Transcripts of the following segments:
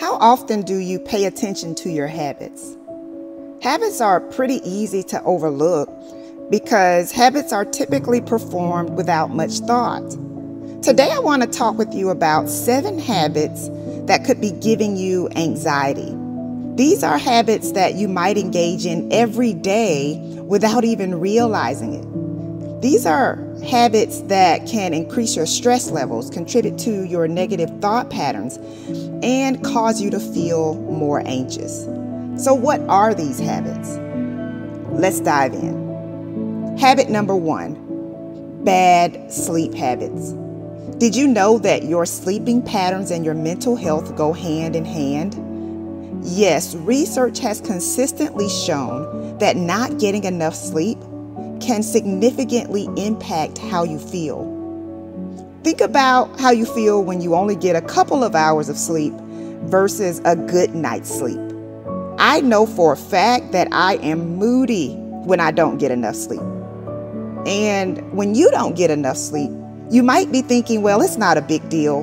How often do you pay attention to your habits? Habits are pretty easy to overlook because habits are typically performed without much thought. Today, I want to talk with you about seven habits that could be giving you anxiety. These are habits that you might engage in every day without even realizing it. These are habits that can increase your stress levels, contribute to your negative thought patterns, and cause you to feel more anxious. So, what are these habits? Let's dive in. Habit number one bad sleep habits. Did you know that your sleeping patterns and your mental health go hand in hand? Yes, research has consistently shown that not getting enough sleep can significantly impact how you feel. Think about how you feel when you only get a couple of hours of sleep versus a good night's sleep. I know for a fact that I am moody when I don't get enough sleep. And when you don't get enough sleep, you might be thinking, well, it's not a big deal.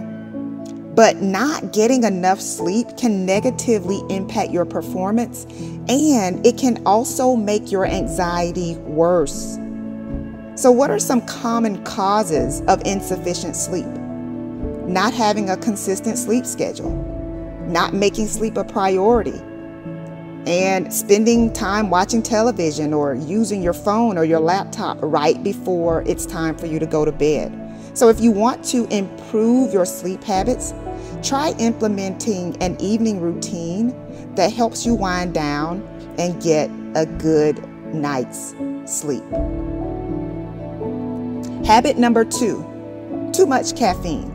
But not getting enough sleep can negatively impact your performance and it can also make your anxiety worse. So, what are some common causes of insufficient sleep? Not having a consistent sleep schedule, not making sleep a priority, and spending time watching television or using your phone or your laptop right before it's time for you to go to bed. So, if you want to improve your sleep habits, try implementing an evening routine that helps you wind down and get a good night's sleep. Habit number two too much caffeine.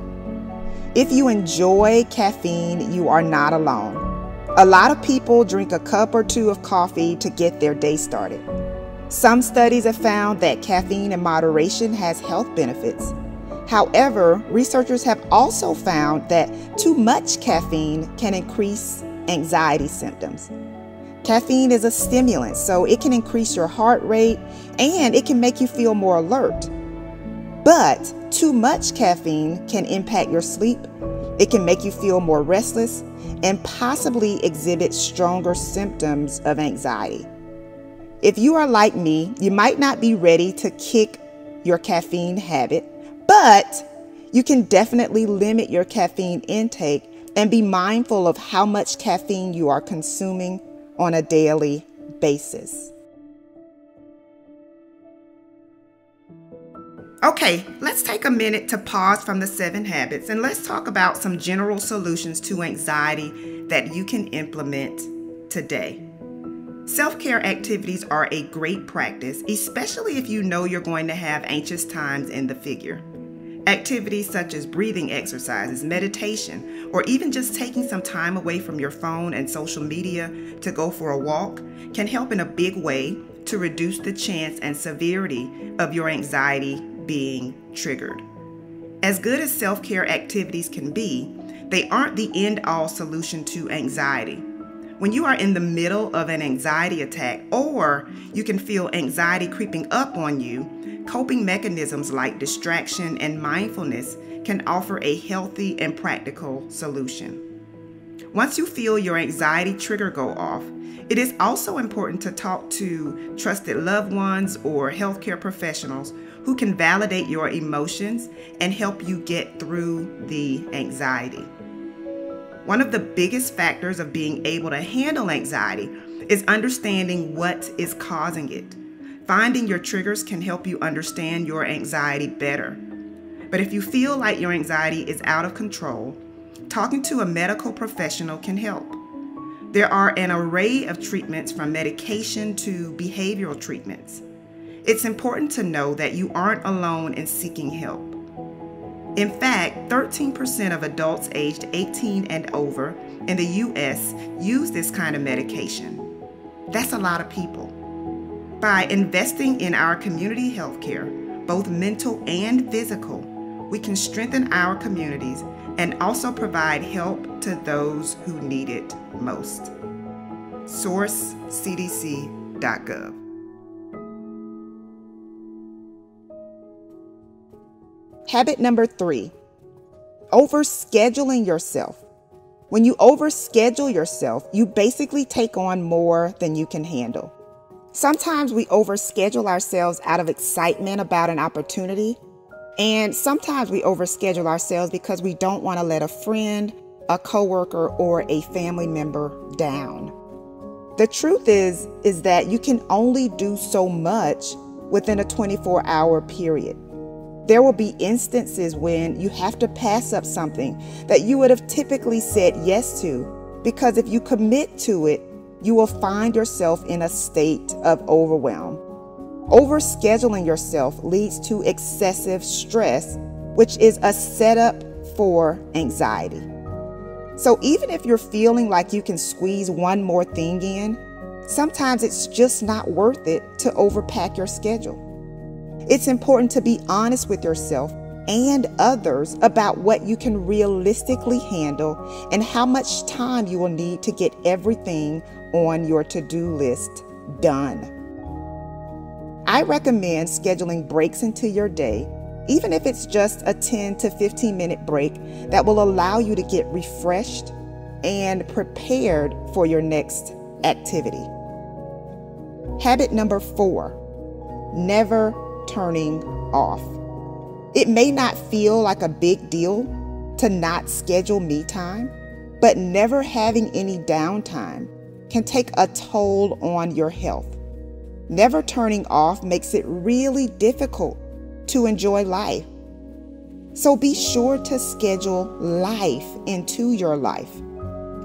If you enjoy caffeine, you are not alone. A lot of people drink a cup or two of coffee to get their day started. Some studies have found that caffeine in moderation has health benefits. However, researchers have also found that too much caffeine can increase anxiety symptoms. Caffeine is a stimulant, so it can increase your heart rate and it can make you feel more alert. But too much caffeine can impact your sleep, it can make you feel more restless, and possibly exhibit stronger symptoms of anxiety. If you are like me, you might not be ready to kick your caffeine habit but you can definitely limit your caffeine intake and be mindful of how much caffeine you are consuming on a daily basis. Okay, let's take a minute to pause from the seven habits and let's talk about some general solutions to anxiety that you can implement today. Self care activities are a great practice, especially if you know you're going to have anxious times in the figure. Activities such as breathing exercises, meditation, or even just taking some time away from your phone and social media to go for a walk can help in a big way to reduce the chance and severity of your anxiety being triggered. As good as self care activities can be, they aren't the end all solution to anxiety. When you are in the middle of an anxiety attack, or you can feel anxiety creeping up on you, Coping mechanisms like distraction and mindfulness can offer a healthy and practical solution. Once you feel your anxiety trigger go off, it is also important to talk to trusted loved ones or healthcare professionals who can validate your emotions and help you get through the anxiety. One of the biggest factors of being able to handle anxiety is understanding what is causing it. Finding your triggers can help you understand your anxiety better. But if you feel like your anxiety is out of control, talking to a medical professional can help. There are an array of treatments from medication to behavioral treatments. It's important to know that you aren't alone in seeking help. In fact, 13% of adults aged 18 and over in the US use this kind of medication. That's a lot of people. By investing in our community health care, both mental and physical, we can strengthen our communities and also provide help to those who need it most. Source cdc.gov. Habit number three overscheduling yourself. When you overschedule yourself, you basically take on more than you can handle. Sometimes we overschedule ourselves out of excitement about an opportunity, and sometimes we overschedule ourselves because we don't want to let a friend, a coworker, or a family member down. The truth is is that you can only do so much within a 24-hour period. There will be instances when you have to pass up something that you would have typically said yes to because if you commit to it, you will find yourself in a state of overwhelm. Overscheduling yourself leads to excessive stress, which is a setup for anxiety. So, even if you're feeling like you can squeeze one more thing in, sometimes it's just not worth it to overpack your schedule. It's important to be honest with yourself and others about what you can realistically handle and how much time you will need to get everything on your to do list done. I recommend scheduling breaks into your day, even if it's just a 10 to 15 minute break that will allow you to get refreshed and prepared for your next activity. Habit number four never turning off. It may not feel like a big deal to not schedule me time, but never having any downtime can take a toll on your health. Never turning off makes it really difficult to enjoy life. So be sure to schedule life into your life.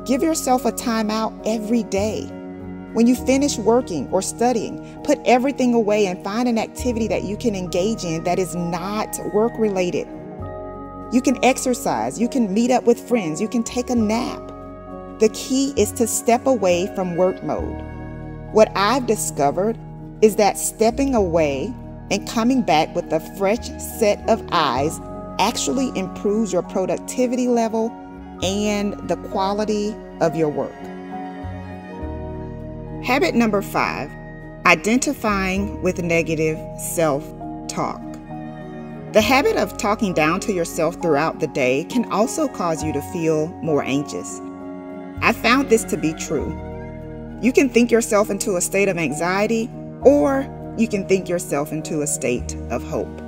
Give yourself a timeout every day. When you finish working or studying, put everything away and find an activity that you can engage in that is not work related. You can exercise, you can meet up with friends, you can take a nap. The key is to step away from work mode. What I've discovered is that stepping away and coming back with a fresh set of eyes actually improves your productivity level and the quality of your work. Habit number five identifying with negative self talk. The habit of talking down to yourself throughout the day can also cause you to feel more anxious. I found this to be true. You can think yourself into a state of anxiety, or you can think yourself into a state of hope.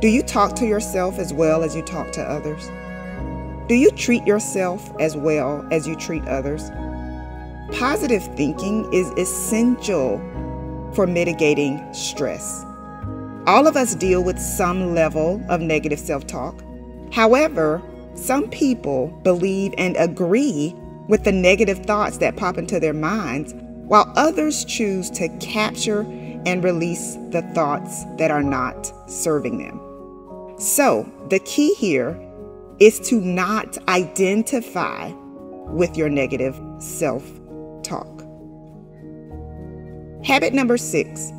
Do you talk to yourself as well as you talk to others? Do you treat yourself as well as you treat others? Positive thinking is essential for mitigating stress. All of us deal with some level of negative self talk. However, some people believe and agree with the negative thoughts that pop into their minds, while others choose to capture and release the thoughts that are not serving them. So, the key here is to not identify with your negative self talk. Habit number six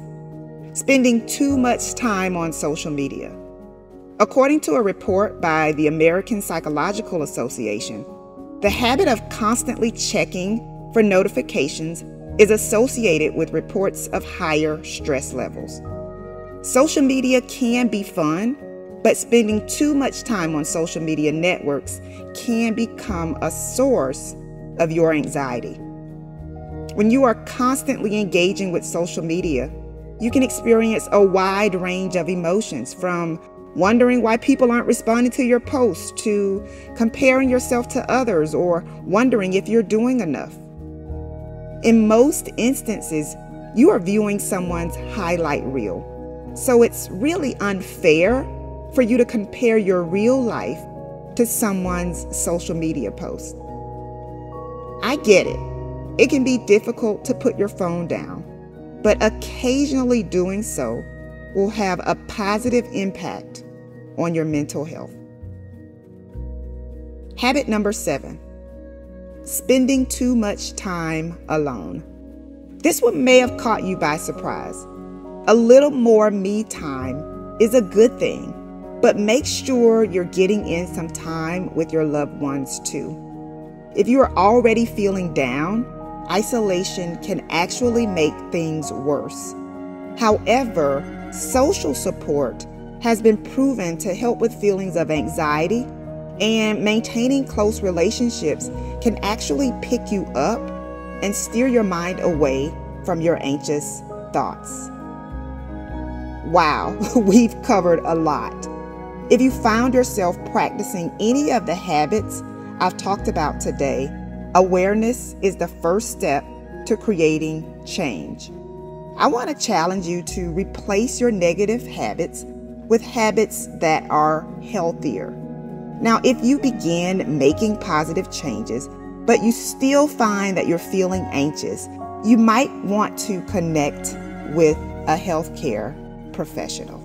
spending too much time on social media. According to a report by the American Psychological Association, the habit of constantly checking for notifications is associated with reports of higher stress levels. Social media can be fun, but spending too much time on social media networks can become a source of your anxiety. When you are constantly engaging with social media, you can experience a wide range of emotions from wondering why people aren't responding to your posts to comparing yourself to others or wondering if you're doing enough. In most instances, you are viewing someone's highlight reel. So it's really unfair for you to compare your real life to someone's social media post. I get it. It can be difficult to put your phone down, but occasionally doing so will have a positive impact on your mental health. Habit number seven spending too much time alone. This one may have caught you by surprise. A little more me time is a good thing, but make sure you're getting in some time with your loved ones too. If you are already feeling down, isolation can actually make things worse. However, social support has been proven to help with feelings of anxiety And maintaining close relationships can actually pick you up and steer your mind away from your anxious thoughts. Wow, we've covered a lot. If you found yourself practicing any of the habits I've talked about today, awareness is the first step to creating change. I want to challenge you to replace your negative habits with habits that are healthier. Now, if you begin making positive changes, but you still find that you're feeling anxious, you might want to connect with a healthcare professional.